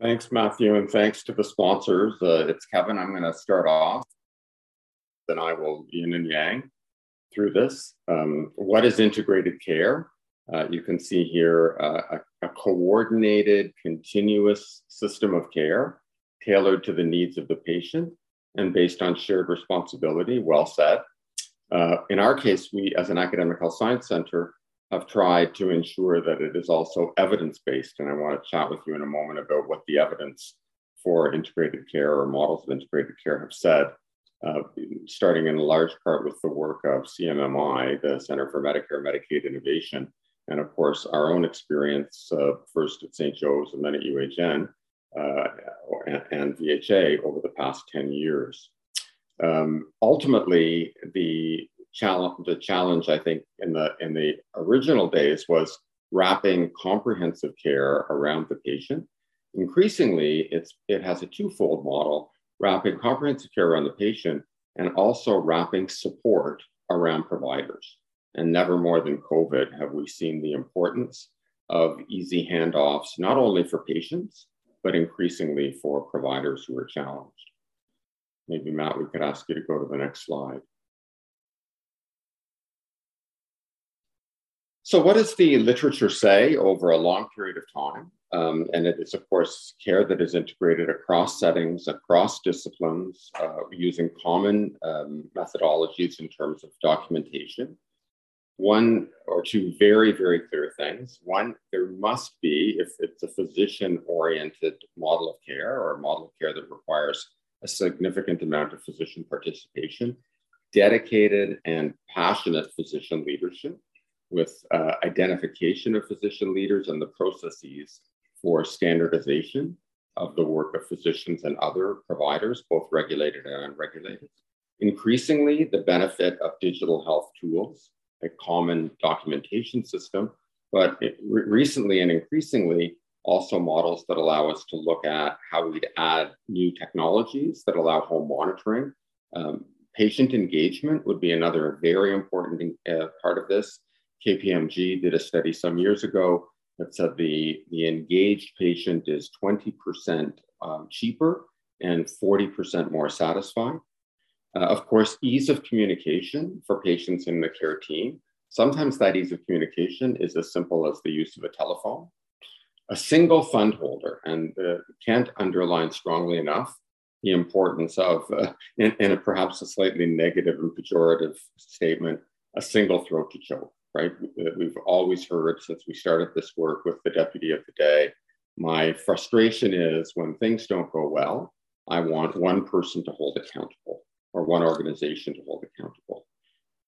Thanks, Matthew, and thanks to the sponsors. Uh, it's Kevin. I'm going to start off. Then I will yin and yang through this. Um, what is integrated care? Uh, you can see here uh, a, a, coordinated, continuous system of care tailored to the needs of the patient and based on shared responsibility. Well said. Uh, in our case, we, as an academic health science center, have tried to ensure that it is also evidence based. And I want to chat with you in a moment about what the evidence for integrated care or models of integrated care have said, uh, starting in large part with the work of CMMI, the Center for Medicare and Medicaid Innovation, and of course, our own experience uh, first at St. Joe's and then at UHN uh, and, and, VHA over the past 10 years. Um, ultimately, the challenge, the challenge, I think, in the, in the original days was wrapping comprehensive care around the patient. Increasingly, it's, it has a twofold model wrapping comprehensive care around the patient and also wrapping support around providers. And never more than COVID have we seen the importance of easy handoffs, not only for patients, but increasingly for providers who are challenged. Maybe, Matt, we could ask you to go to the next slide. So, what does the literature say over a long period of time? Um, and it is, of course, care that is integrated across settings, across disciplines, uh, using common um, methodologies in terms of documentation one or two very, very clear things. One, there must be, if it's a physician oriented model of care or a model of care that requires a significant amount of physician participation, dedicated and passionate physician leadership with uh, identification of physician leaders and the processes for standardization of the work of physicians and other providers, both regulated and unregulated. Increasingly, the benefit of digital health tools a common documentation system, but it, re- recently and increasingly also models that allow us to look at how we'd add new technologies that allow home monitoring. Um, patient engagement would be another very important uh, part of this. KPMG did a study some years ago that said the, the engaged patient is 20% um, cheaper and 40% more satisfied. Uh, of course, ease of communication for patients in the care team. Sometimes that ease of communication is as simple as the use of a telephone. A single fund holder, and uh, can't underline strongly enough the importance of, uh, in, in a perhaps a slightly negative and pejorative statement, a single throat to choke, right? We've always heard since we started this work with the deputy of the day. My frustration is when things don't go well, I want one person to hold accountable or one organization to hold accountable.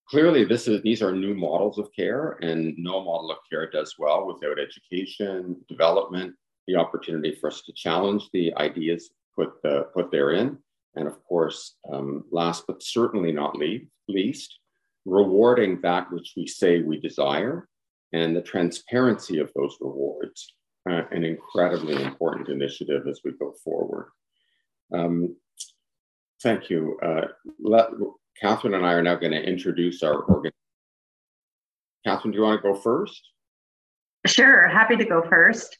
Clearly, this is, these are new models of care, and no model of care does well without education, development, the opportunity for us to challenge the ideas put, uh, put therein. And of course, um, last but certainly not least, rewarding that which we say we desire and the transparency of those rewards, uh, an incredibly important initiative as we go forward. Um, Thank you. Uh, let, Kathryn and I are now going to introduce our organ. Kathryn, do you want to go first? Sure, happy to go first.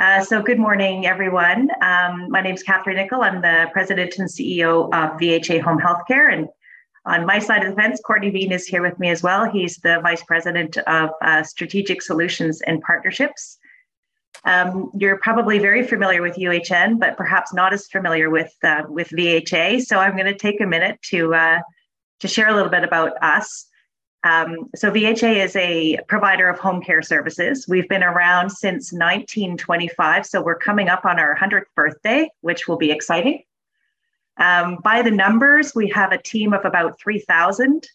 Uh, so, good morning, everyone. Um, my name is Kathryn Nichol. I'm the president and CEO of VHA Home Healthcare. And on my side of the fence, Courtney Bean is here with me as well. He's the vice president of uh, strategic solutions and partnerships. Um, you're probably very familiar with UHN, but perhaps not as familiar with uh, with VHA. So I'm going to take a minute to uh, to share a little bit about us. Um, so VHA is a provider of home care services. We've been around since 1925, so we're coming up on our 100th birthday, which will be exciting. Um, by the numbers, we have a team of about 3,000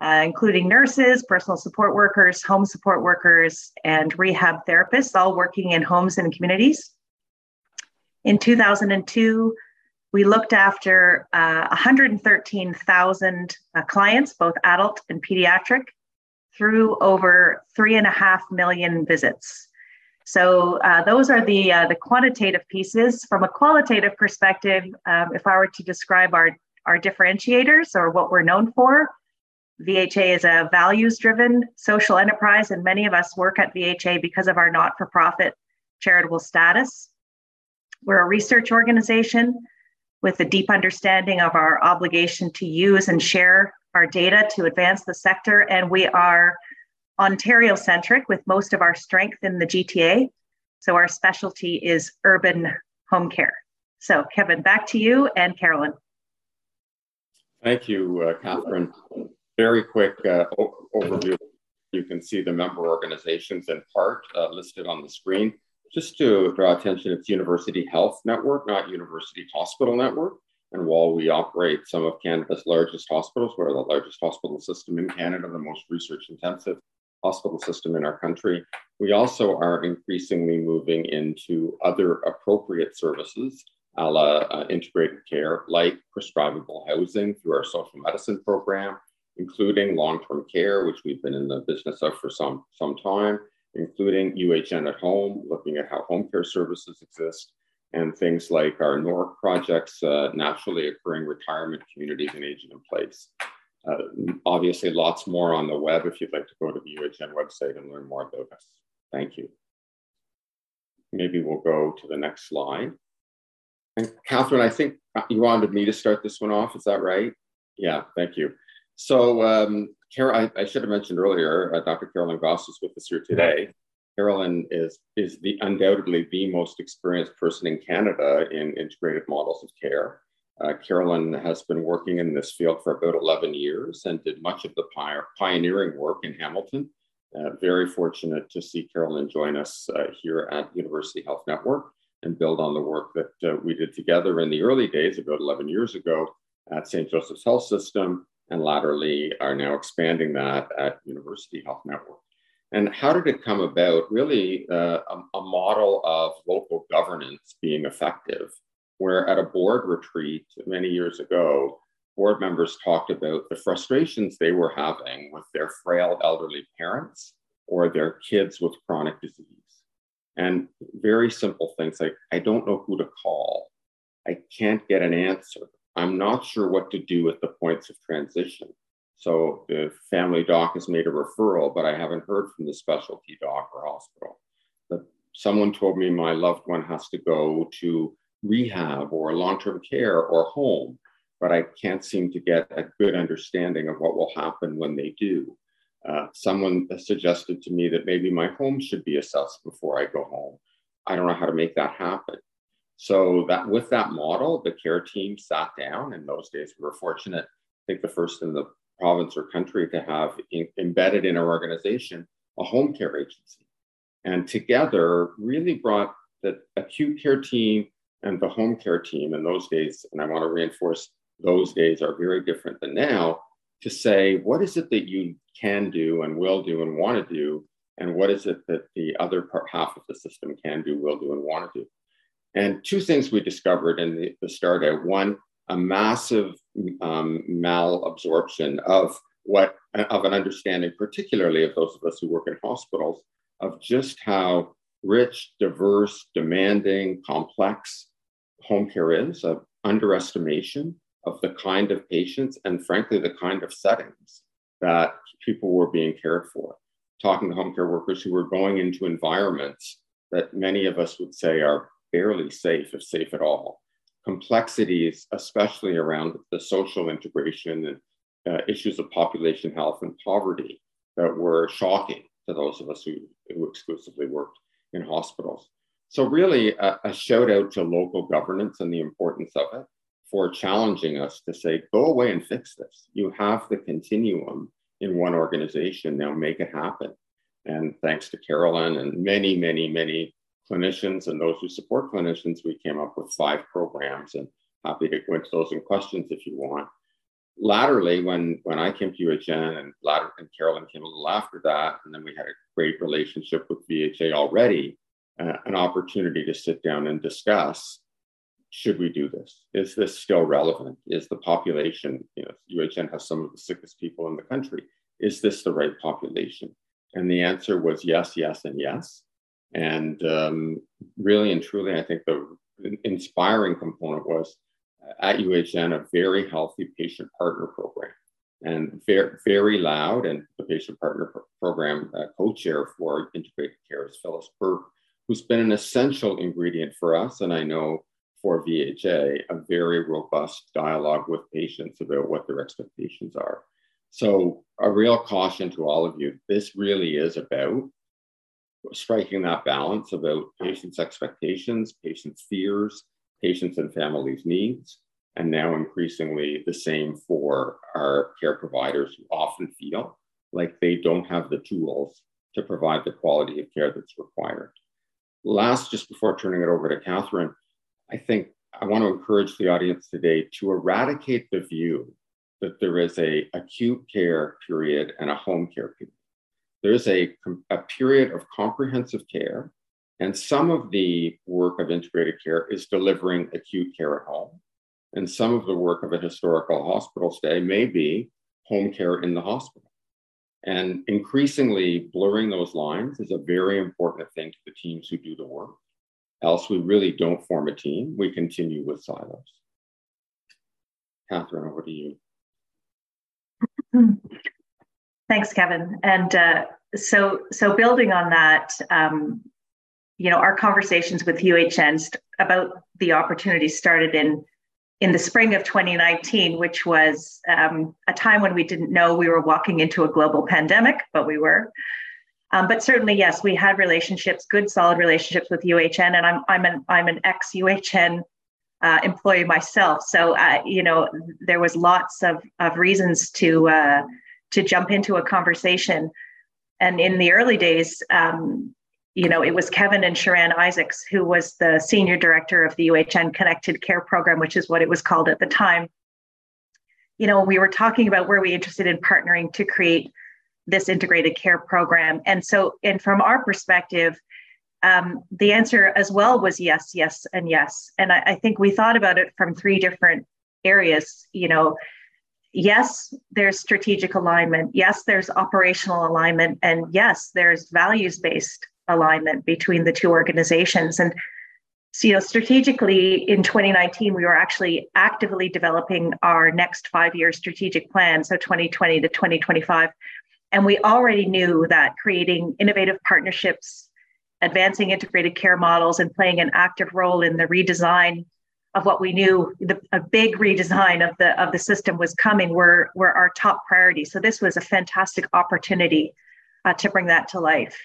uh, including nurses, personal support workers, home support workers, and rehab therapists, all working in homes and communities. In 2002, we looked after uh, 113,000 uh, clients, both adult and pediatric, through over three and a half million visits. So uh, those are the uh, the quantitative pieces. From a qualitative perspective, um, if I were to describe our our differentiators or what we're known for, VHA is a values driven social enterprise, and many of us work at VHA because of our not for profit charitable status. We're a research organization with a deep understanding of our obligation to use and share our data to advance the sector. And we are Ontario centric with most of our strength in the GTA. So our specialty is urban home care. So, Kevin, back to you and Carolyn. Thank you, uh, Kathryn. Very quick uh, overview. You can see the member organizations in part uh, listed on the screen. Just to draw attention, it's University Health Network, not University Hospital Network. And while we operate some of Canada's largest hospitals, we're the largest hospital system in Canada, the most research intensive hospital system in our country, we also are increasingly moving into other appropriate services, a la uh, integrated care, like prescribable housing through our social medicine program, including long-term care, which we've been in the business of for some, some time, including UHN at home, looking at how home care services exist, and things like our NORC projects, uh, naturally occurring retirement communities and aging in place. Uh, obviously, lots more on the web if you'd like to go to the UHN website and learn more about us. Thank you. Maybe we'll go to the next slide. And Kathryn, I think you wanted me to start this one off. Is that right? Yeah, thank you. So, um, I, I, should have mentioned earlier, uh, Dr. Carolyn Gosse is with us here today. Carolyn is, is the undoubtedly the most experienced person in Canada in integrated models of care. Uh, Carolyn has been working in this field for about 11 years and did much of the pioneering work in Hamilton. Uh, very fortunate to see Carolyn join us uh, here at University Health Network and build on the work that uh, we did together in the early days, about 11 years ago, at St. Joseph's Health System, and latterly are now expanding that at University Health Network. And how did it come about? Really, uh, a, a, model of local governance being effective, where at a board retreat many years ago, board members talked about the frustrations they were having with their frail elderly parents or their kids with chronic disease. And very simple things like, I don't know who to call. I can't get an answer. I'm not sure what to do at the points of transition. So the family doc has made a referral, but I haven't heard from the specialty doc or hospital. But someone told me my loved one has to go to rehab or long-term care or home, but I can't seem to get a good understanding of what will happen when they do. Uh, someone suggested to me that maybe my home should be assessed before I go home. I don't know how to make that happen. So that with that model, the care team sat down. In those days, we were fortunate, I think the first in the province or country to have in, embedded in our organization a home care agency. And together really brought the acute care team and the home care team in those days, and I want to reinforce those days are very different than now, to say, what is it that you can do and will do and want to do? And what is it that the other part, half of the system can do, will do, and want to do? And two things we discovered in the, the start out one, a massive um, malabsorption of what of an understanding, particularly of those of us who work in hospitals, of just how rich, diverse, demanding, complex home care is, of underestimation of the kind of patients and frankly the kind of settings that people were being cared for. Talking to home care workers who were going into environments that many of us would say are barely safe, if safe at all. Complexities, especially around the social integration and uh, issues of population health and poverty, that were shocking to those of us who, who exclusively worked in hospitals. So, really, a, a shout out to local governance and the importance of it for challenging us to say, go away and fix this. You have the continuum in one organization, now make it happen. And thanks to Carolyn and many, many, many clinicians and those who support clinicians, we came up with five programs and happy to go into those in questions if you want. Laterally, when, when I came to UHN and, latter, and Carolyn came a little after that, and then we had a great relationship with VHA already, uh, an opportunity to sit down and discuss should we do this? Is this still relevant? Is the population, you know, UHN has some of the sickest people in the country. Is this the right population? And the answer was yes, yes, and yes. And um, really and truly, I think the inspiring component was uh, at UHN a very healthy patient partner program and very, very loud. And the patient partner pro- program uh, co chair for integrated care is Phyllis Burke, who's been an essential ingredient for us, and I know for VHA, a very robust dialogue with patients about what their expectations are. So, a real caution to all of you this really is about striking that balance about patients' expectations, patients' fears, patients' and families' needs, and now increasingly the same for our care providers who often feel like they don't have the tools to provide the quality of care that's required. Last, just before turning it over to Kathryn, I think I want to encourage the audience today to eradicate the view that there is a acute care period and a home care period. There's a, a period of comprehensive care, and some of the work of integrated care is delivering acute care at home. And some of the work of a historical hospital stay may be home care in the hospital. And increasingly blurring those lines is a very important thing to the teams who do the work. Else, we really don't form a team. We continue with silos. Kathryn, over to you. Thanks, Kevin. And uh, so, so building on that, um, you know, our conversations with UHN about the opportunity started in in the spring of 2019, which was um, a time when we didn't know we were walking into a global pandemic, but we were. Um, but certainly, yes, we had relationships, good, solid relationships with UHN, and I'm I'm an I'm an ex UHN uh, employee myself, so uh, you know there was lots of of reasons to uh, to jump into a conversation. And in the early days, um, you know, it was Kevin and Sharan Isaacs, who was the senior director of the UHN Connected Care Program, which is what it was called at the time. You know, we were talking about were we interested in partnering to create this integrated care program. And so, and from our perspective, um, the answer as well was yes, yes, and yes. And I, I think we thought about it from three different areas. You know, yes, there's strategic alignment. Yes, there's operational alignment. And yes, there's values based alignment between the two organizations. And so, you know, strategically in 2019, we were actually actively developing our next five year strategic plan, so 2020 to 2025. And we already knew that creating innovative partnerships, advancing integrated care models, and playing an active role in the redesign of what we knew the, a big redesign of the of the system was coming were were our top priorities. So this was a fantastic opportunity uh, to bring that to life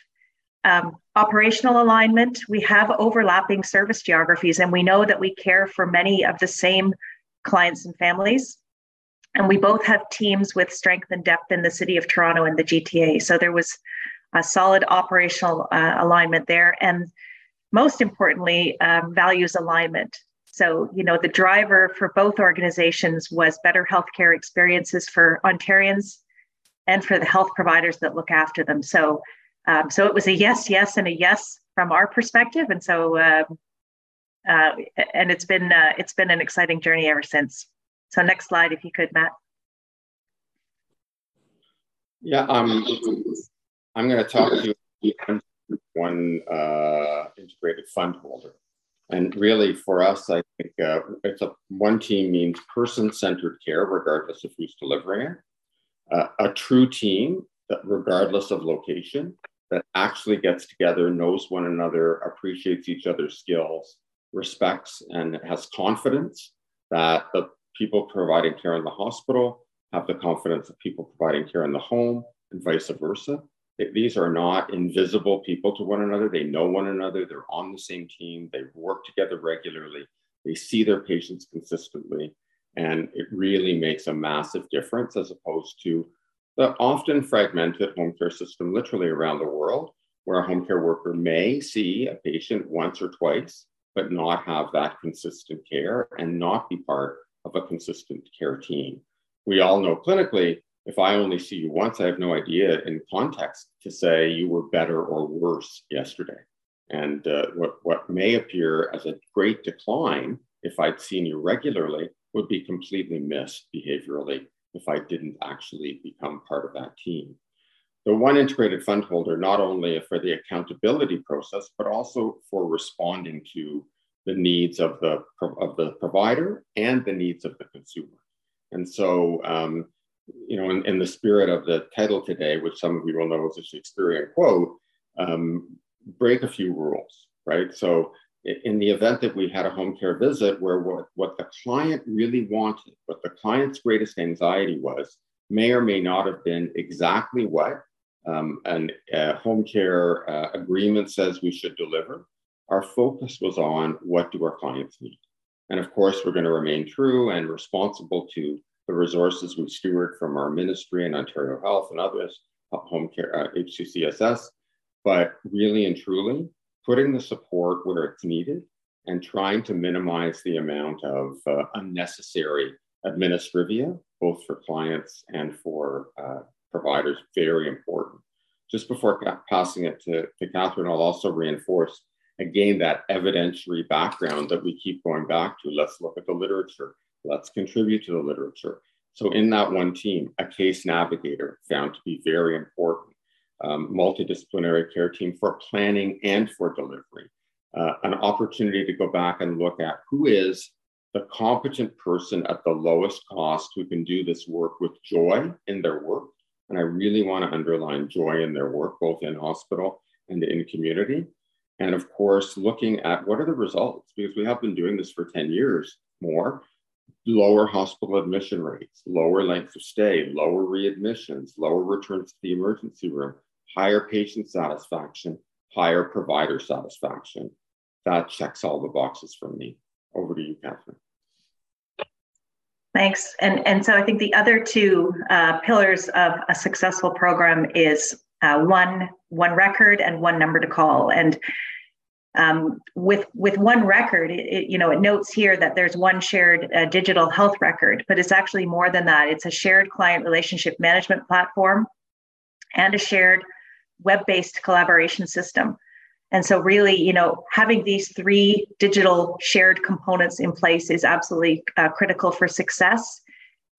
um, operational alignment, we have overlapping service geographies, and we know that we care for many of the same clients and families. And we both have teams with strength and depth in the city of Toronto and the GTA. So there was a solid operational uh, alignment there. And most importantly, um, values alignment. So, you know, the driver for both organizations was better healthcare experiences for Ontarians and for the health providers that look after them. So, um, so it was a yes, yes, and a yes from our perspective, and so uh, uh, and it's been uh, it's been an exciting journey ever since. So next slide, if you could, Matt. Yeah, um, I'm going to talk to you one uh, integrated fund holder. And really, for us, I think uh, it's a one team means person-centered care, regardless of who's delivering it. Uh, a true team regardless of location, that actually gets together, knows one another, appreciates each other's skills, respects and has confidence that the people providing care in the hospital have the confidence of people providing care in the home and vice versa. These are not invisible people to one another. They know one another. They're on the same team. They work together regularly. They see their patients consistently. And it really makes a massive difference as opposed to the often fragmented home care system literally around the world, where a home care worker may see a patient once or twice, but not have that consistent care and not be part of a consistent care team. We all know clinically, if I only see you once, I have no idea in context to say you were better or worse yesterday. And uh, what, what may appear as a great decline if I'd seen you regularly would be completely missed behaviorally if I didn't actually become part of that team. The one integrated fund holder, not only for the accountability process, but also for responding to the needs of the, of the provider and the needs of the consumer. And so, um, you know, in, in, the spirit of the title today, which some of you will know is a Shakespearean quote, um, break a few rules. right? So in the event that we had a home care visit where what, what the client really wanted, what the client's greatest anxiety was, may or may not have been exactly what um, an home care uh, agreement says we should deliver. Our focus was on what do our clients need? And of course, we're going to remain true and responsible to the resources we steward from our ministry and Ontario Health and others, home care, uh, HCCSS, but really and truly putting the support where it's needed and trying to minimize the amount of uh, unnecessary administrivia, both for clients and for uh, providers, very important. Just before passing it to, to Kathryn, I'll also reinforce again that evidentiary background that we keep going back to. Let's look at the literature. Let's contribute to the literature. So in that one team, a case navigator found to be very important um, multidisciplinary care team for planning and for delivery. Uh, an opportunity to go back and look at who is the competent person at the lowest cost who can do this work with joy in their work. And I really want to underline joy in their work, both in hospital and in community. And of course, looking at what are the results, because we have been doing this for 10 years more lower hospital admission rates, lower length of stay, lower readmissions, lower returns to the emergency room, higher patient satisfaction, higher provider satisfaction. That checks all the boxes for me. Over to you, Kathryn. Thanks. And, and so I think the other two uh, pillars of a successful program is uh, one one record and one number to call. And um, with with one record, it, it, you know, it notes here that there's one shared uh, digital health record, but it's actually more than that. It's a shared client relationship management platform and a shared web-based collaboration system. And so really, you know, having these three digital shared components in place is absolutely uh, critical for success.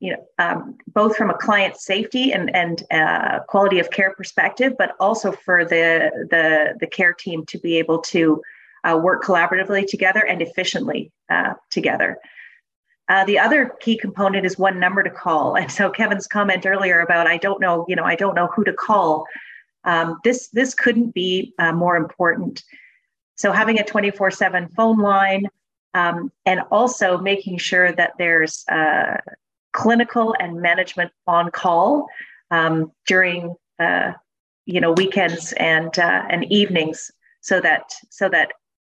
You know, um, both from a client safety and and uh, quality of care perspective, but also for the the the care team to be able to uh, work collaboratively together and efficiently uh, together. Uh, the other key component is one number to call. And so Kevin's comment earlier about I don't know, you know, I don't know who to call. Um, this this couldn't be uh, more important. So having a 24/7 phone line um, and also making sure that there's uh, clinical and management on call um, during uh, you know weekends and uh, and evenings, so that so that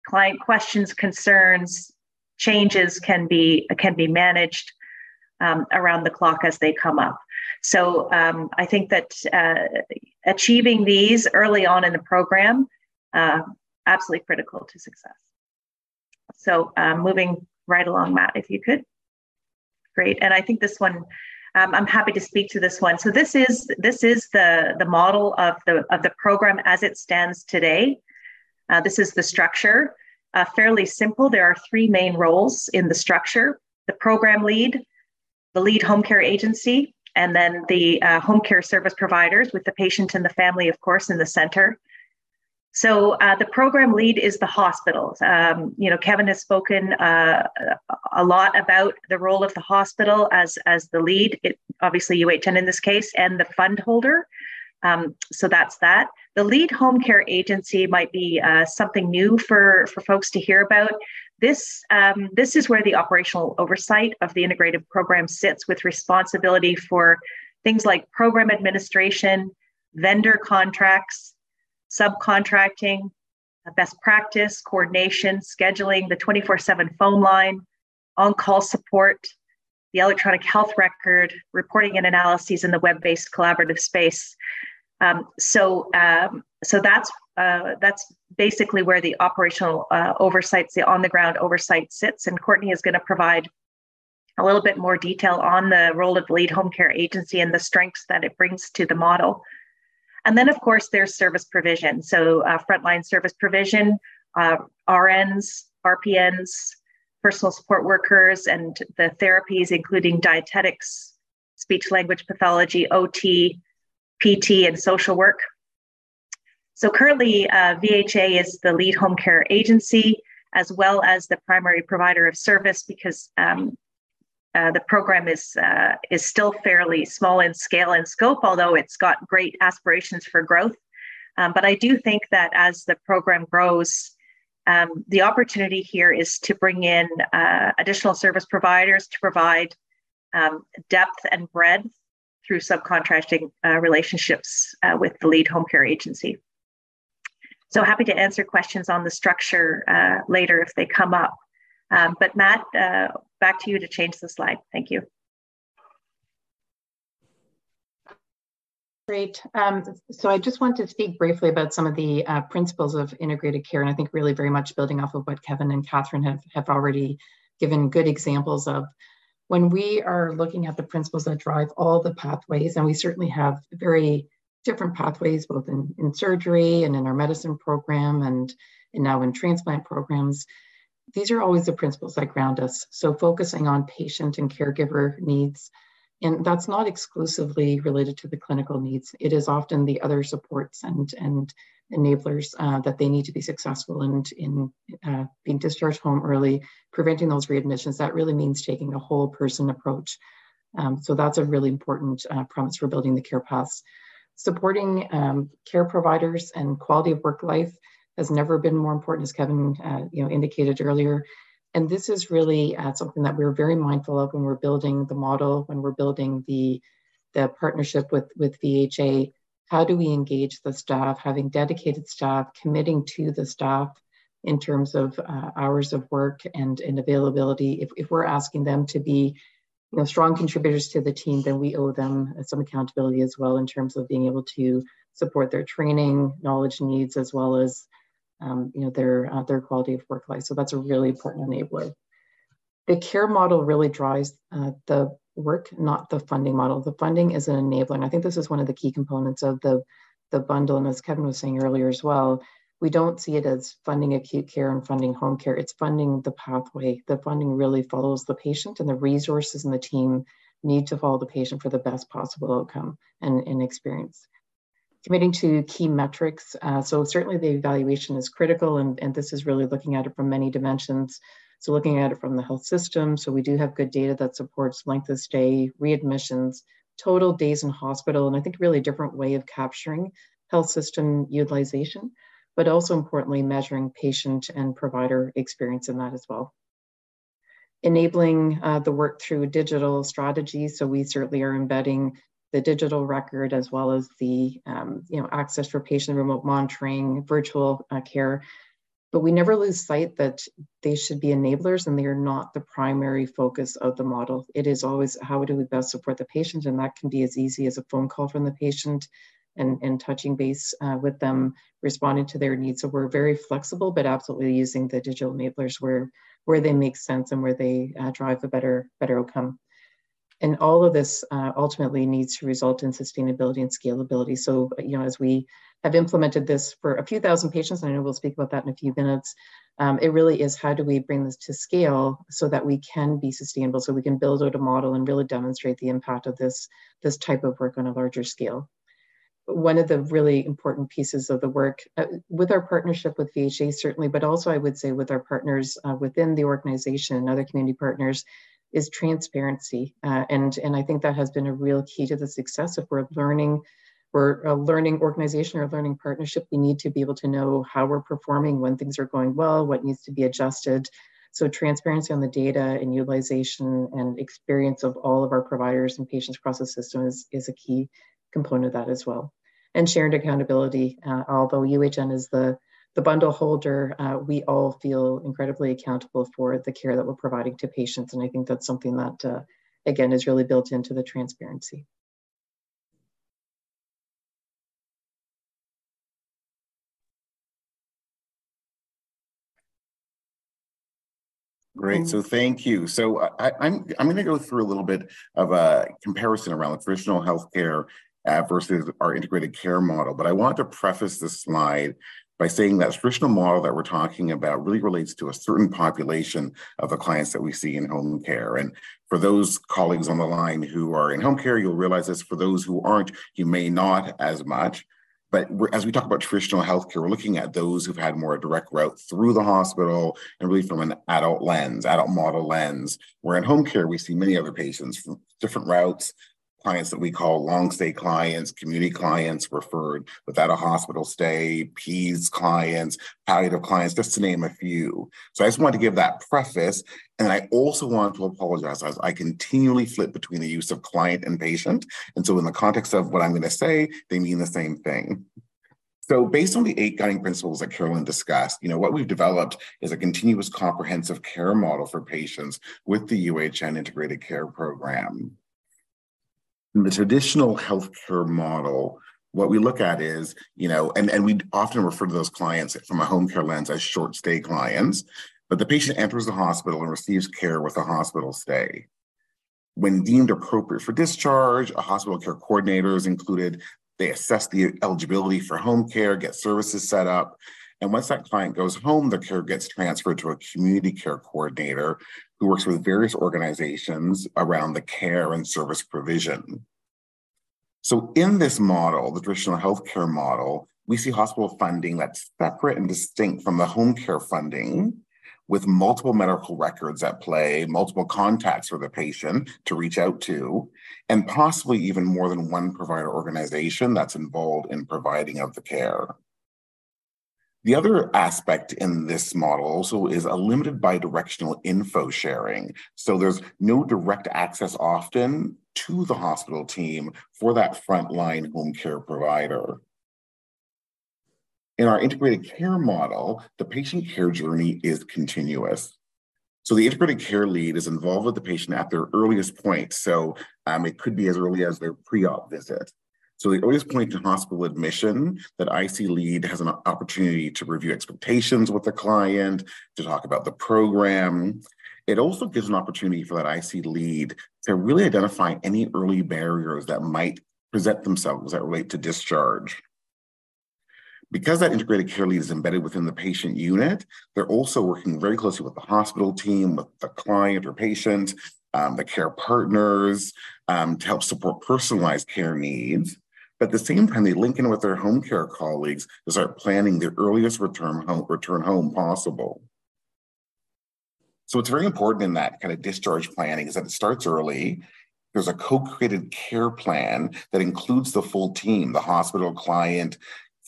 client questions, concerns, changes can be can be managed um, around the clock as they come up. So um, I think that uh, achieving these early on in the program, uh, absolutely critical to success. So um, moving right along, Matt, if you could. Great, and I think this one, um, I'm happy to speak to this one. So this is this is the the model of the of the program as it stands today. Uh, this is the structure. Uh, fairly simple. There are three main roles in the structure: the program lead, the lead home care agency, and then the uh, home care service providers with the patient and the family, of course, in the center. So uh, the program lead is the hospital. Um, you know, Kevin has spoken uh, a lot about the role of the hospital as as the lead. It, obviously, UHN in this case, and the fund holder. Um, so that's that. The lead home care agency might be uh, something new for for folks to hear about. This, um, this is where the operational oversight of the integrated program sits with responsibility for things like program administration, vendor contracts, subcontracting, best practice, coordination, scheduling, the 24 7 phone line, on call support, the electronic health record, reporting and analyses in the web based collaborative space. Um, so, um, so that's uh, that's basically where the operational uh, oversight, the on the ground oversight sits. And Courtney is going to provide a little bit more detail on the role of the lead home care agency and the strengths that it brings to the model. And then, of course, there's service provision. So, uh, frontline service provision, uh, RNs, RPNs, personal support workers, and the therapies, including dietetics, speech language pathology, OT, PT, and social work. So currently, uh, VHA is the lead home care agency as well as the primary provider of service because um, uh, the program is uh, is still fairly small in scale and scope, although it's got great aspirations for growth. Um, but I do think that as the program grows, Um, the opportunity here is to bring in uh, additional service providers to provide um, depth and breadth through subcontracting uh, relationships uh, with the lead home care agency. So happy to answer questions on the structure uh, later if they come up. Um, but Matt, uh, back to you to change the slide. Thank you. Great. Um, so I just want to speak briefly about some of the uh, principles of integrated care, and I think really very much building off of what Kevin and Kathryn have, have already given good examples of. When we are looking at the principles that drive all the pathways, and we certainly have very different pathways, both in, in surgery and in our medicine program and, and now in transplant programs, these are always the principles that ground us. So focusing on patient and caregiver needs, and that's not exclusively related to the clinical needs. It is often the other supports and, and enablers uh, that they need to be successful in, in uh, being discharged home early, preventing those readmissions. That really means taking a whole person approach. Um, so that's a really important uh, for building the care paths. Supporting um, care providers and quality of work life has never been more important, as Kevin uh, you know, indicated earlier. And this is really uh, something that we're very mindful of when we're building the model, when we're building the, the partnership with, with VHA. How do we engage the staff, having dedicated staff, committing to the staff in terms of uh, hours of work and, and availability? If, if we're asking them to be you know, strong contributors to the team, then we owe them some accountability as well in terms of being able to support their training, knowledge needs, as well as um, you know, their, uh, their quality of work life. So that's a really important enabler. The care model really drives uh, the work, not the funding model. The funding is an enabler. And I think this is one of the key components of the, the bundle. And as Kevin was saying earlier as well, we don't see it as funding acute care and funding home care. It's funding the pathway. The funding really follows the patient and the resources and the team need to follow the patient for the best possible outcome and, and experience committing to key metrics. Uh, so certainly the evaluation is critical and, and this is really looking at it from many dimensions. So looking at it from the health system, so we do have good data that supports length of stay, readmissions, total days in hospital, and I think really a different way of capturing health system utilization, but also importantly, measuring patient and provider experience in that as well enabling uh, the work through digital strategies. So we certainly are embedding the digital record as well as the um, you know access for patient remote monitoring, virtual uh, care. But we never lose sight that they should be enablers and they are not the primary focus of the model. It is always how do we best support the patient, and that can be as easy as a phone call from the patient and, and touching base uh, with them, responding to their needs. So we're very flexible, but absolutely using the digital enablers where where they make sense and where they uh, drive a better better outcome. And all of this uh, ultimately needs to result in sustainability and scalability. So, you know, as we have implemented this for a few thousand patients, and I know we'll speak about that in a few minutes, um, it really is how do we bring this to scale so that we can be sustainable, so we can build out a model and really demonstrate the impact of this, this type of work on a larger scale. One of the really important pieces of the work uh, with our partnership with VHA, certainly, but also I would say with our partners uh, within the organization and other community partners, is transparency. Uh, and, and I think that has been a real key to the success. If we're learning, we're a learning organization or a learning partnership, we need to be able to know how we're performing, when things are going well, what needs to be adjusted. So transparency on the data and utilization and experience of all of our providers and patients across the system is, is a key component of that as well. And shared accountability, uh, although UHN is the the bundle holder, uh, we all feel incredibly accountable for the care that we're providing to patients. And I think that's something that, uh, again, is really built into the transparency. Great. So thank you. So I, am I'm, I'm going to go through a little bit of a comparison around the traditional healthcare uh, versus our integrated care model. But I want to preface this slide by saying that traditional model that we're talking about really relates to a certain population of the clients that we see in home care. And for those colleagues on the line who are in home care, you'll realize this. For those who aren't, you may not as much. But as we talk about traditional healthcare, we're looking at those who've had more a direct route through the hospital and really from an adult lens, adult model lens. Where in home care, we see many other patients from different routes, clients that we call long stay clients, community clients referred without a hospital stay, PEDS clients, palliative clients, just to name a few. So I just wanted to give that preface. And I also want to apologize as I continually flip between the use of client and patient. And so in the context of what I'm going to say, they mean the same thing. So based on the eight guiding principles that Carolyn discussed, you know, what we've developed is a continuous comprehensive care model for patients with the UHN integrated care program. In the traditional healthcare model, what we look at is, you know, and, and we often refer to those clients from a home care lens as short stay clients, but the patient enters the hospital and receives care with a hospital stay. When deemed appropriate for discharge, a hospital care coordinator is included. They assess the eligibility for home care, get services set up. And once that client goes home, the care gets transferred to a community care coordinator who works with various organizations around the care and service provision. So, in this model, the traditional healthcare model, we see hospital funding that's separate and distinct from the home care funding with multiple medical records at play, multiple contacts for the patient to reach out to, and possibly even more than one provider organization that's involved in providing of the care. The other aspect in this model also is a limited bidirectional info sharing. So there's no direct access often to the hospital team for that frontline home care provider. In our integrated care model, the patient care journey is continuous. So the integrated care lead is involved with the patient at their earliest point. So um, it could be as early as their pre-op visit. So they always point to hospital admission that IC lead has an opportunity to review expectations with the client, to talk about the program. It also gives an opportunity for that IC lead to really identify any early barriers that might present themselves that relate to discharge. Because that integrated care lead is embedded within the patient unit, they're also working very closely with the hospital team, with the client or patient, um, the care partners um, to help support personalized care needs. But at the same time, they link in with their home care colleagues to start planning the earliest return home, return home possible. So it's very important in that kind of discharge planning is that it starts early. There's a co-created care plan that includes the full team, the hospital client,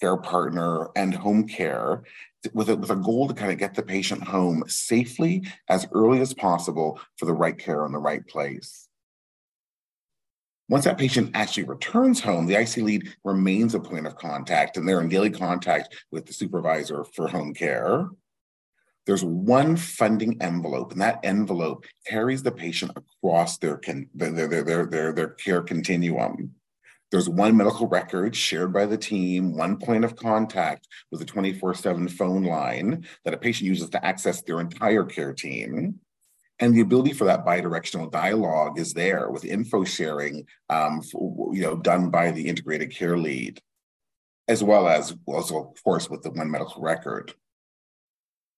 care partner, and home care with a, with a goal to kind of get the patient home safely as early as possible for the right care in the right place. Once that patient actually returns home, the IC lead remains a point of contact and they're in daily contact with the supervisor for home care. There's one funding envelope, and that envelope carries the patient across their, their, their, their, their, their care continuum. There's one medical record shared by the team, one point of contact with a 24 7 phone line that a patient uses to access their entire care team. And the ability for that bidirectional dialogue is there with info sharing, um, for, you know, done by the integrated care lead, as well as also, of course, with the one medical record.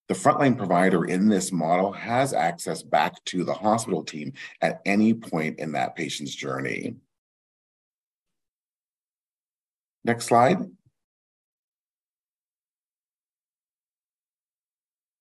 The frontline provider in this model has access back to the hospital team at any point in that patient's journey. Next slide.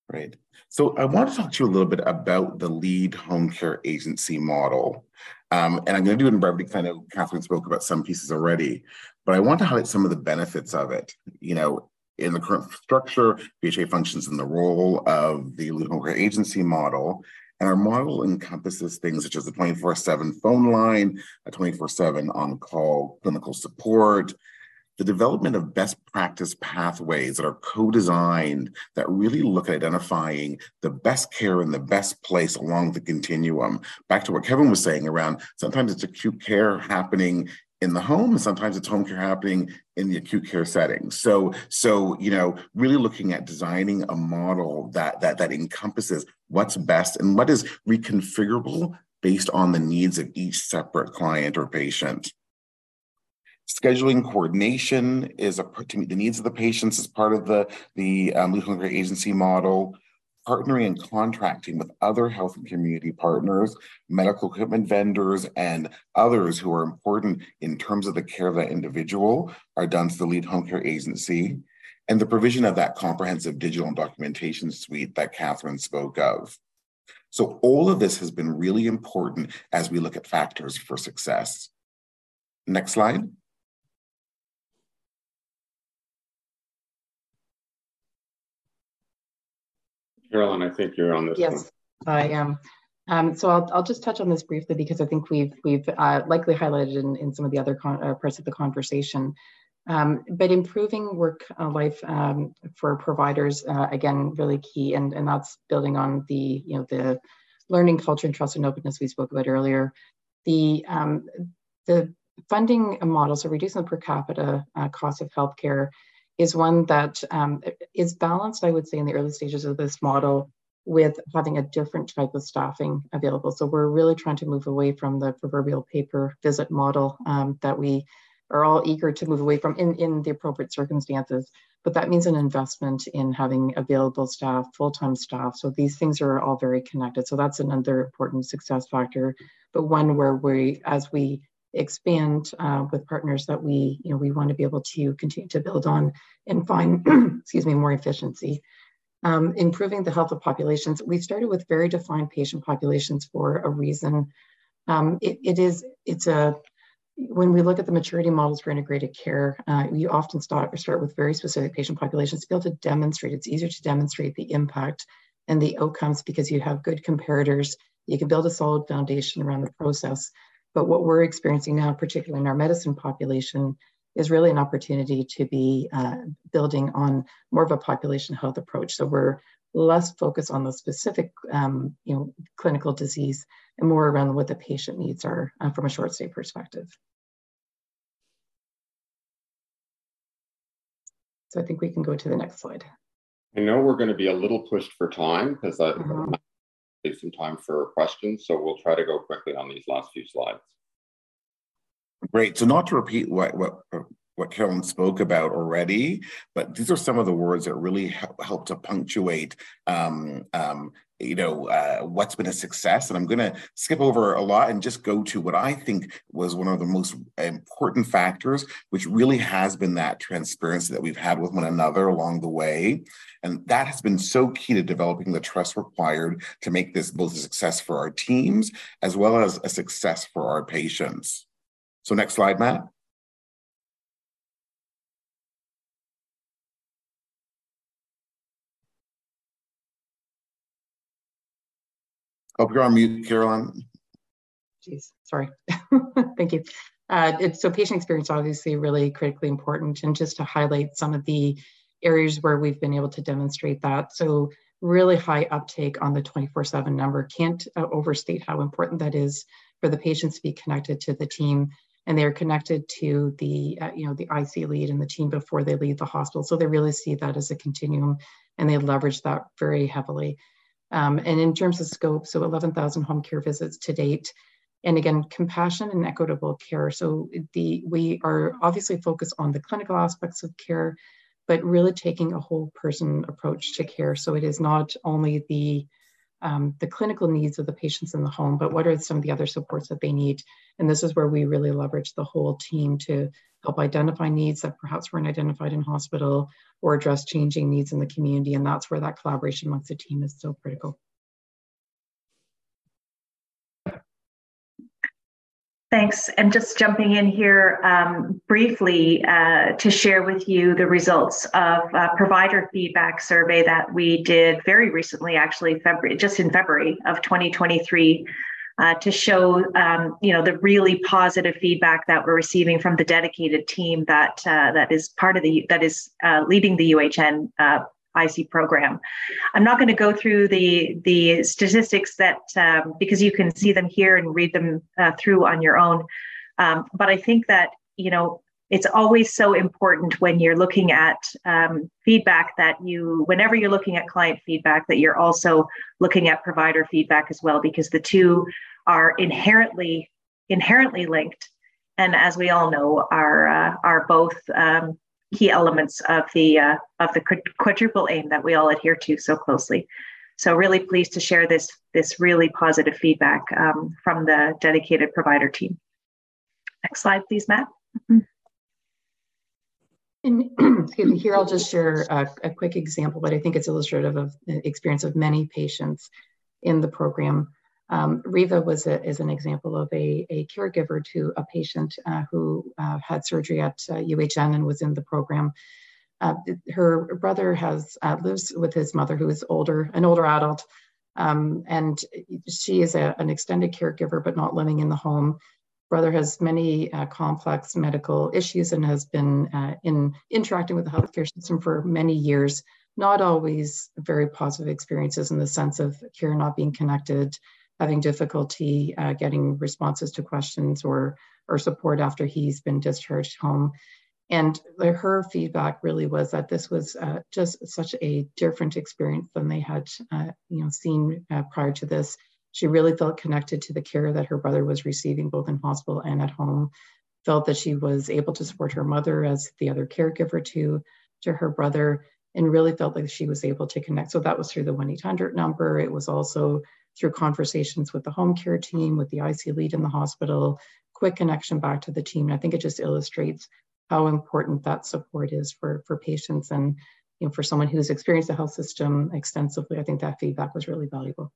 Great. So I want to talk to you a little bit about the lead home care agency model. Um, and I'm going to do it in brevity because I know Kathryn spoke about some pieces already, but I want to highlight some of the benefits of it. You know, in the current structure, VHA functions in the role of the lead home care agency model. And our model encompasses things such as a 24 7 phone line, a 24 7 on call clinical support, the development of best practice pathways that are co-designed that really look at identifying the best care in the best place along the continuum. Back to what Kevin was saying around sometimes it's acute care happening in the home and sometimes it's home care happening in the acute care setting so so you know really looking at designing a model that that that encompasses what's best and what is reconfigurable based on the needs of each separate client or patient Scheduling coordination is a, to meet the needs of the patients as part of the, the um, Home Care Agency model. Partnering and contracting with other health and community partners, medical equipment vendors, and others who are important in terms of the care of that individual are done to the Lead Home Care Agency. And the provision of that comprehensive digital and documentation suite that Kathryn spoke of. So all of this has been really important as we look at factors for success. Next slide. Carolyn, I think you're on this yes, one. I am. Um, so I'll, I'll just touch on this briefly because I think we've we've uh, likely highlighted in, in some of the other uh, parts of the conversation. Um, but improving work uh, life um, for providers uh, again really key, and and that's building on the you know the learning culture and trust and openness we spoke about earlier. The um, the funding model, so reducing the per capita uh, cost of healthcare, is one that um, is balanced, I would say, in the early stages of this model with having a different type of staffing available. So we're really trying to move away from the proverbial paper visit model um, that we are all eager to move away from in, in the appropriate circumstances. But that means an investment in having available staff, full-time staff. So these things are all very connected. So that's another important success factor, but one where we, as we expand uh, with partners that we, you know, we want to be able to continue to build on and find, excuse me, more efficiency. Um, improving the health of populations. We started with very defined patient populations for a reason. Um, it, it is, it's a, when we look at the maturity models for integrated care, uh, you often start, start with very specific patient populations to be able to demonstrate, it's easier to demonstrate the impact and the outcomes because you have good comparators. You can build a solid foundation around the process. But what we're experiencing now, particularly in our medicine population, is really an opportunity to be uh, building on more of a population health approach. So we're less focused on the specific, um, you know, clinical disease and more around what the patient needs are uh, from a short stay perspective. So I think we can go to the next slide. I know we're going to be a little pushed for time because I, mm-hmm save some time for questions. So we'll try to go quickly on these last few slides. Great. So not to repeat what what what Carolyn spoke about already, but these are some of the words that really help, help to punctuate um, um, you know, uh, what's been a success. And I'm going to skip over a lot and just go to what I think was one of the most important factors, which really has been that transparency that we've had with one another along the way. And that has been so key to developing the trust required to make this both a success for our teams as well as a success for our patients. So next slide, Matt. Oh, you're on mute, Carolyn. Jeez, sorry. Thank you. Uh, it's, so patient experience obviously really critically important and just to highlight some of the areas where we've been able to demonstrate that. So really high uptake on the 24-7 number. Can't uh, overstate how important that is for the patients to be connected to the team and they're connected to the uh, you know the IC lead and the team before they leave the hospital. So they really see that as a continuum and they leverage that very heavily. Um, and in terms of scope, so 11,000 home care visits to date. And again, compassion and equitable care. So the we are obviously focused on the clinical aspects of care, but really taking a whole person approach to care. So it is not only the um, the clinical needs of the patients in the home, but what are some of the other supports that they need? And this is where we really leverage the whole team to help identify needs that perhaps weren't identified in hospital or address changing needs in the community. And that's where that collaboration amongst the team is so critical. Thanks. And just jumping in here um, briefly uh, to share with you the results of a provider feedback survey that we did very recently, actually, February, just in February of 2023 uh, to show um, you know the really positive feedback that we're receiving from the dedicated team that uh, that is part of the that is uh, leading the UHN uh, IC program. I'm not going to go through the the statistics that um, because you can see them here and read them uh, through on your own. Um, but I think that you know it's always so important when you're looking at um, feedback that you whenever you're looking at client feedback that you're also looking at provider feedback as well because the two are inherently inherently linked. And as we all know are uh, are both um, key elements of the uh, of the quadruple aim that we all adhere to so closely. So really pleased to share this this really positive feedback um, from the dedicated provider team. Next slide please matt. Mm-hmm. And excuse me, here I'll just share a, a, quick example, but I think it's illustrative of the experience of many patients in the program. Um, Riva was a, is an example of a, a caregiver to a patient uh, who uh, had surgery at uh, UHN and was in the program. Uh, her brother has uh, lives with his mother, who is older, an older adult, um, and she is a, an extended caregiver, but not living in the home. Brother has many uh, complex medical issues and has been in interacting with the healthcare system for many years. Not always very positive experiences in the sense of care not being connected, having difficulty uh, getting responses to questions or or support after he's been discharged home. And her feedback really was that this was uh, just such a different experience than they had, uh, you know, seen uh, prior to this. She really felt connected to the care that her brother was receiving, both in hospital and at home. Felt that she was able to support her mother as the other caregiver to to her brother, and really felt like she was able to connect. So that was through the 1 800 number. It was also through conversations with the home care team, with the IC lead in the hospital, quick connection back to the team. And I think it just illustrates how important that support is for, for patients and you know, for someone who's experienced the health system extensively, I think that feedback was really valuable.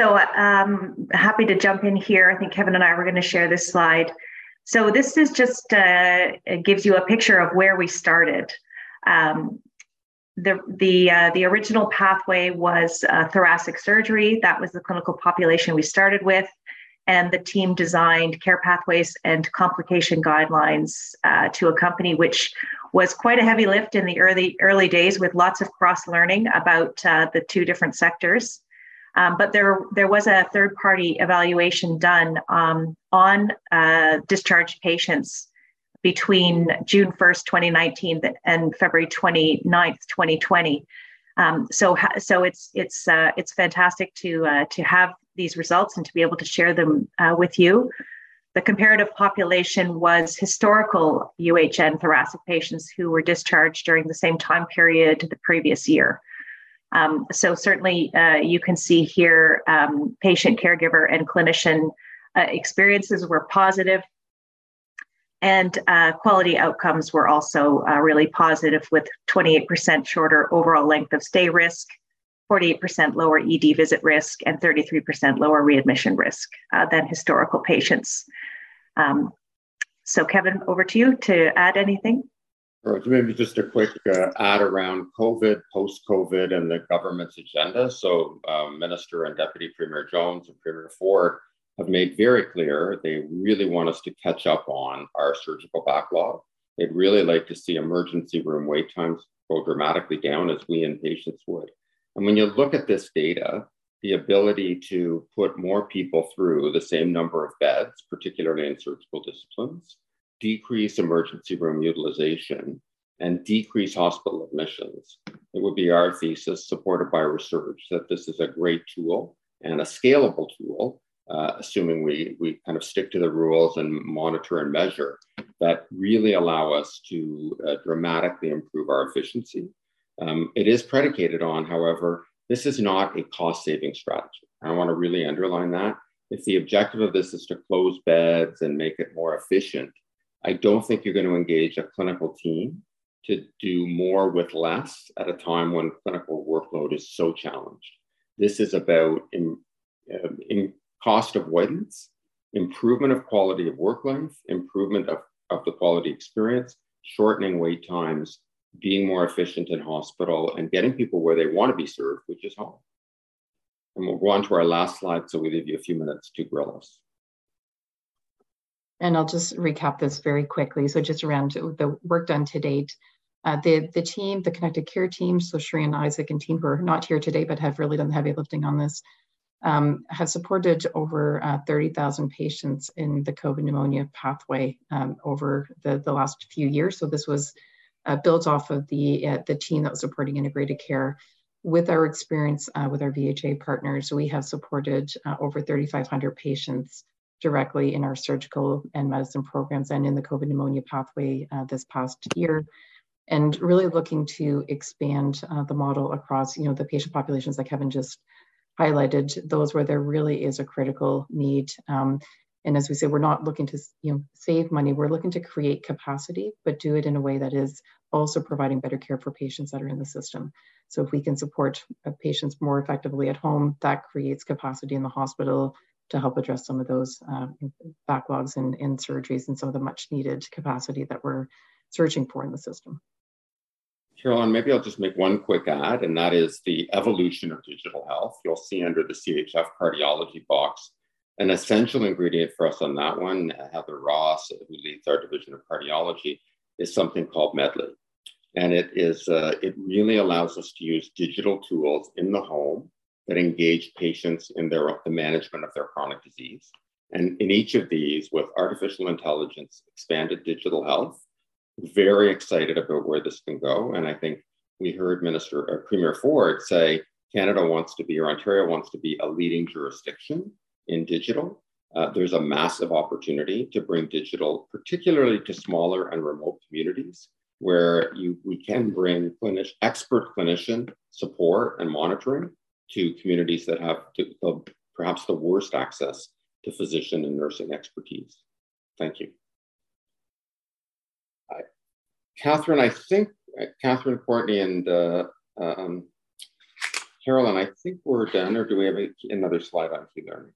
So um, happy to jump in here. I think Kevin and I were going to share this slide. So this is just uh, gives you a picture of where we started. Um, the the uh, the original pathway was uh, thoracic surgery. That was the clinical population we started with, and the team designed care pathways and complication guidelines uh, to accompany, which was quite a heavy lift in the early early days with lots of cross learning about uh, the two different sectors. Um, but there, there was a third party evaluation done um, on uh, discharged patients between June 1st, 2019 and February 29th, 2020. Um, so, so it's it's uh, it's fantastic to uh, to have these results and to be able to share them uh, with you. The comparative population was historical UHN thoracic patients who were discharged during the same time period the previous year. Um, so certainly uh, you can see here um, patient, caregiver, and clinician uh, experiences were positive, and uh, quality outcomes were also uh, really positive with 28% shorter overall length of stay risk, 48% lower ED visit risk, and 33% lower readmission risk uh, than historical patients. Um, so Kevin, over to you to add anything. Maybe just a quick uh, add around COVID, post COVID, and the government's agenda. So, um, Minister and Deputy Premier Jones and Premier Ford have made very clear they really want us to catch up on our surgical backlog. They'd really like to see emergency room wait times go dramatically down as we inpatients would. And when you look at this data, the ability to put more people through the same number of beds, particularly in surgical disciplines, decrease emergency room utilization and decrease hospital admissions. It would be our thesis, supported by research, that this is a great tool and a scalable tool, uh, assuming we, we kind of stick to the rules and monitor and measure, that really allow us to uh, dramatically improve our efficiency. Um, it is predicated on, however, this is not a cost saving strategy. I want to really underline that. If the objective of this is to close beds and make it more efficient, I don't think you're going to engage a clinical team to do more with less at a time when clinical workload is so challenged. This is about in, uh, in cost avoidance, improvement of quality of work life, improvement of, of the quality experience, shortening wait times, being more efficient in hospital, and getting people where they want to be served, which is home. And we'll go on to our last slide so we leave you a few minutes to grill us. And I'll just recap this very quickly. So just around the work done to date, uh, the, the team, the connected care team, so Sheree Isaac and team who are not here today, but have really done the heavy lifting on this, um, have supported over uh, 30,000 patients in the COVID pneumonia pathway um, over the, the last few years. So this was uh, built off of the, uh, the team that was supporting integrated care. With our experience uh, with our VHA partners, we have supported uh, over 3,500 patients directly in our surgical and medicine programs and in the COVID pneumonia pathway uh, this past year. And really looking to expand uh, the model across, you know, the patient populations that Kevin just highlighted, those where there really is a critical need. Um, And as we say, we're not looking to you know save money. We're looking to create capacity, but do it in a way that is also providing better care for patients that are in the system. So if we can support uh, patients more effectively at home, that creates capacity in the hospital to help address some of those uh, backlogs in, in surgeries and some of the much needed capacity that we're searching for in the system. Carolyn, maybe I'll just make one quick add, and that is the evolution of digital health. You'll see under the CHF cardiology box an essential ingredient for us on that one, Heather Ross, who leads our division of cardiology, is something called Medly. And it is uh, it really allows us to use digital tools in the home that engage patients in their the management of their chronic disease. And in each of these, with artificial intelligence, expanded digital health, very excited about where this can go. And I think we heard Minister uh, Premier Ford say Canada wants to be, or Ontario wants to be, a leading jurisdiction in digital. Uh, there's a massive opportunity to bring digital, particularly to smaller and remote communities, where you we can bring clinic, expert clinician support and monitoring to communities that have to, the, perhaps the worst access to physician and nursing expertise. Thank you. Kathryn, I think, uh, Kathryn, Courtney, and uh, um, Carolyn, I think we're done, or do we have a, another slide on key learnings?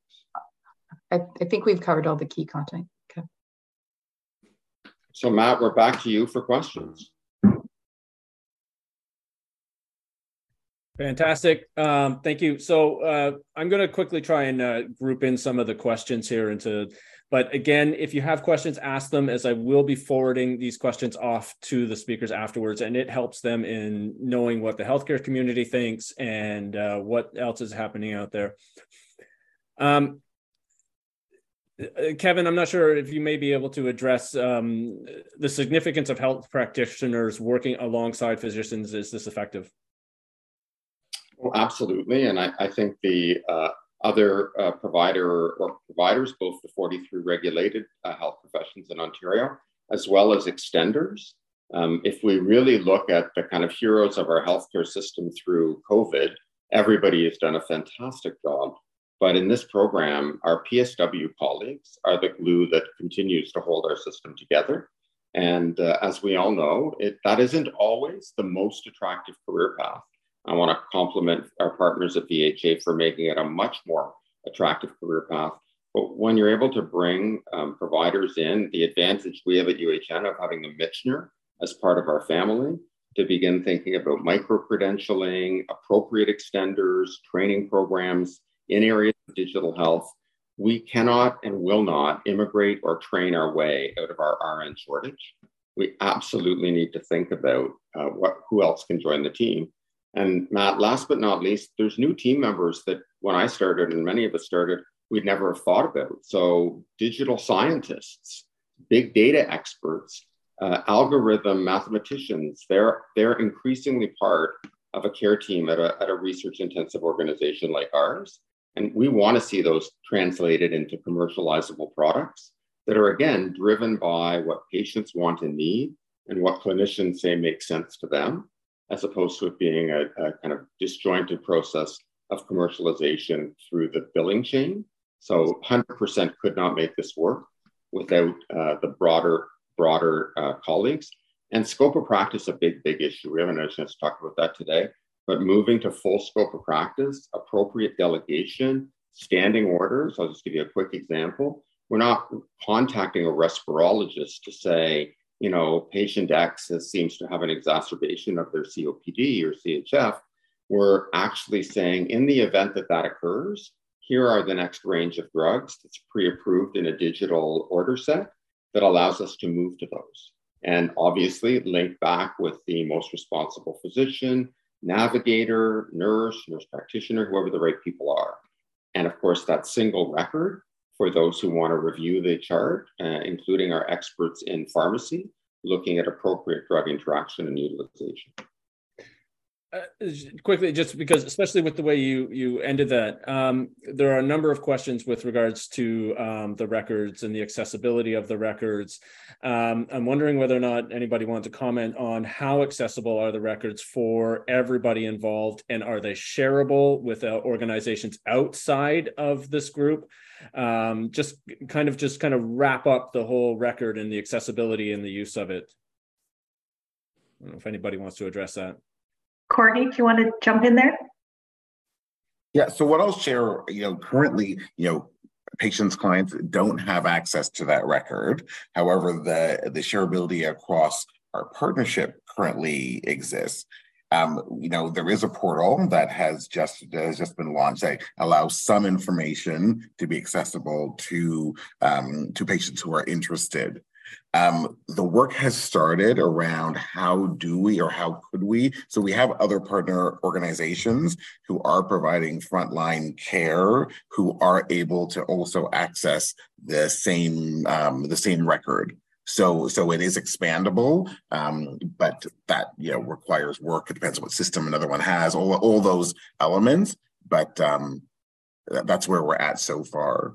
I, I, think we've covered all the key content. Okay. So Matt, we're back to you for questions. Fantastic. Um, thank you. So uh, I'm going to quickly try and uh, group in some of the questions here into but again, if you have questions, ask them as I will be forwarding these questions off to the speakers afterwards. And it helps them in knowing what the healthcare community thinks and uh, what else is happening out there. Um, uh, Kevin, I'm not sure if you may be able to address um, the significance of health practitioners working alongside physicians. Is this effective? Well, absolutely. And I, I think the uh, other uh, provider or providers, both the 43 regulated uh, health professions in Ontario, as well as extenders. Um, if we really look at the kind of heroes of our healthcare system through COVID, everybody has done a fantastic job. But in this program, our PSW colleagues are the glue that continues to hold our system together. And uh, as we all know, it, that isn't always the most attractive career path. I want to compliment our partners at VHA for making it a much more attractive career path. But when you're able to bring um, providers in, the advantage we have at UHN of having the Michener as part of our family to begin thinking about micro credentialing, appropriate extenders, training programs in areas of digital health. We cannot and will not immigrate or train our way out of our RN shortage. We absolutely need to think about uh, what, who else can join the team. And Matt, last but not least, there's new team members that when I started and many of us started, we'd never have thought about. So digital scientists, big data experts, uh, algorithm mathematicians, they're, they're increasingly part of a care team at a, at a research intensive organization like ours. And we want to see those translated into commercializable products that are again driven by what patients want and need and what clinicians say makes sense to them as opposed to it being a, a kind of disjointed process of commercialization through the billing chain. So 100% could not make this work without uh, the broader broader uh, colleagues. And scope of practice, a big, big issue. We haven't had a chance to talk about that today, but moving to full scope of practice, appropriate delegation, standing orders. I'll just give you a quick example. We're not contacting a respirologist to say, you know, patient X seems to have an exacerbation of their COPD or CHF, we're actually saying in the event that that occurs, here are the next range of drugs that's pre-approved in a digital order set that allows us to move to those. And obviously link back with the most responsible physician, navigator, nurse, nurse practitioner, whoever the right people are. And of course, that single record for those who want to review the chart, uh, including our experts in pharmacy, looking at appropriate drug interaction and utilization. Uh, quickly, just because, especially with the way you you ended that, um, there are a number of questions with regards to um, the records and the accessibility of the records. Um, I'm wondering whether or not anybody wants to comment on how accessible are the records for everybody involved, and are they shareable with uh, organizations outside of this group? Um, just kind of just kind of wrap up the whole record and the accessibility and the use of it. I don't know if anybody wants to address that. Courtney, do you want to jump in there? Yeah, so what I'll share, you know, currently, you know, patients, clients don't have access to that record. However, the, the shareability across our partnership currently exists. Um, you know, there is a portal that has just has just been launched that allows some information to be accessible to um, to patients who are interested. Um, the work has started around how do we or how could we? So we have other partner organizations who are providing frontline care who are able to also access the same um, the same record. So so it is expandable, um, but that you know requires work. It depends on what system another one has. All all those elements, but um, that's where we're at so far.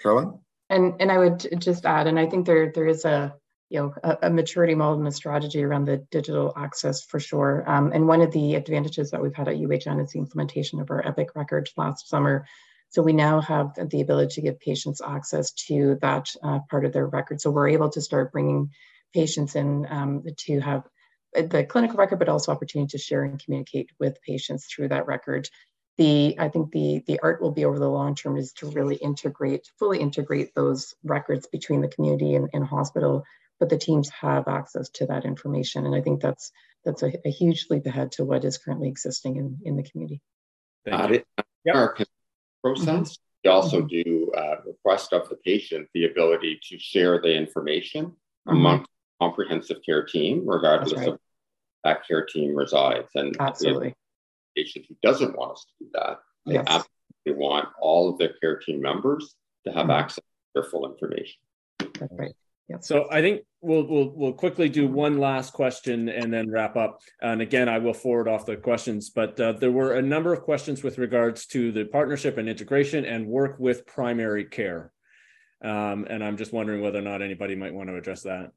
Carolyn. And and I would just add, and I think there there is a you know a, a maturity model and a strategy around the digital access for sure. Um, and one of the advantages that we've had at UHN is the implementation of our Epic record last summer. So we now have the ability to give patients access to that uh, part of their record. So we're able to start bringing patients in um, to have the clinical record, but also opportunity to share and communicate with patients through that record the I think the the art will be over the long term is to really integrate, fully integrate those records between the community and, and hospital, but the teams have access to that information. And I think that's that's a, a huge leap ahead to what is currently existing in, in the community. Thank you. Yep. Our process. Mm-hmm. We also mm-hmm. do uh, request of the patient the ability to share the information mm-hmm. among comprehensive care team, regardless right. of that care team resides. And absolutely patient who doesn't want us to do that. They yes. absolutely want all of their care team members to have mm-hmm. access to their full information. That's right. Yep. So I think we'll we'll we'll quickly do one last question and then wrap up. And again, I will forward off the questions. But uh, there were a number of questions with regards to the partnership and integration and work with primary care. Um, and I'm just wondering whether or not anybody might want to address that.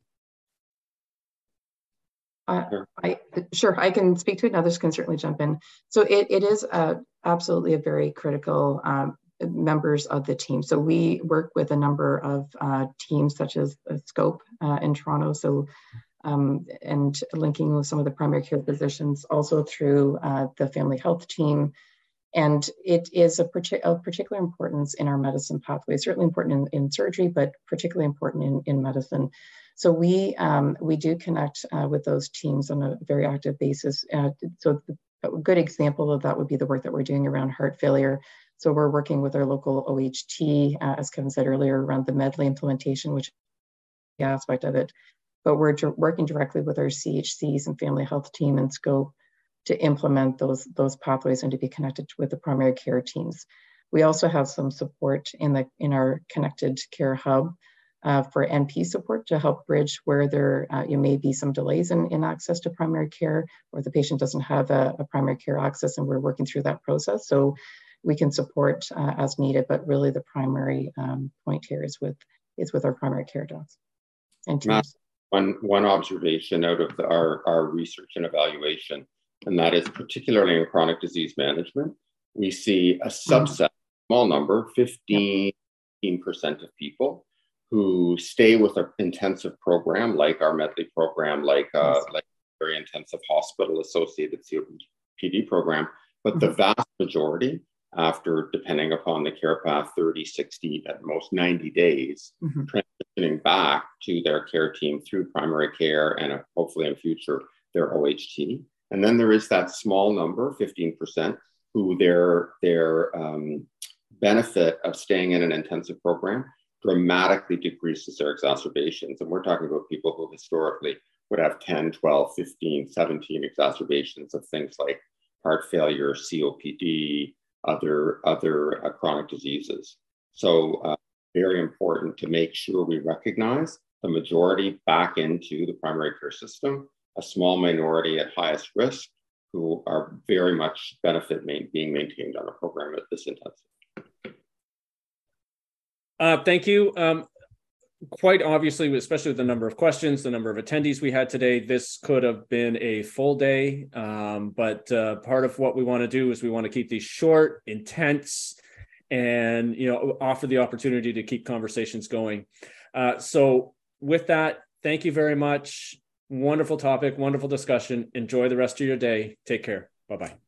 Uh, I sure I can speak to it. And others can certainly jump in. So it, it is a, absolutely a very critical um, members of the team. So we work with a number of uh, teams such as Scope uh, in Toronto. So um, and linking with some of the primary care physicians also through uh, the family health team. And it is a partic- of particular importance in our medicine pathway, certainly important in, in surgery, but particularly important in, in medicine. So we um, we do connect uh, with those teams on a very active basis. Uh, so a good example of that would be the work that we're doing around heart failure. So we're working with our local OHT, uh, as Kevin said earlier, around the Medly implementation, which aspect of it. But we're working directly with our CHCs and family health team and scope to implement those, those pathways and to be connected with the primary care teams. We also have some support in the in our connected care hub uh, for NP support to help bridge where there uh, you may be some delays in, in access to primary care or the patient doesn't have a, a primary care access and we're working through that process. So we can support uh, as needed, but really the primary um, point here is with is with our primary care docs and teams. One, one observation out of the, our, our research and evaluation, and that is particularly in chronic disease management, we see a subset, small number, 15% of people who stay with an intensive program like our Medly program, like uh, yes. like very intensive hospital associated COPD program, but mm-hmm. the vast majority, after depending upon the care path, 30, 60, at most 90 days, mm-hmm. transitioning back to their care team through primary care and uh, hopefully in future their OHT. And then there is that small number, 15%, who their their um, benefit of staying in an intensive program dramatically decreases their exacerbations. And we're talking about people who historically would have 10, 12, 15, 17 exacerbations of things like heart failure, COPD, other, other uh, chronic diseases. So, uh, very important to make sure we recognize the majority back into the primary care system, a small minority at highest risk who are very much benefit main, being maintained on a program at this intensity. Uh, thank you. Um, quite obviously, especially with the number of questions, the number of attendees we had today, this could have been a full day. Um, but uh, part of what we want to do is we want to keep these short, intense, and you know offer the opportunity to keep conversations going. Uh, so with that, thank you very much. Wonderful topic, wonderful discussion. Enjoy the rest of your day. Take care. Bye bye.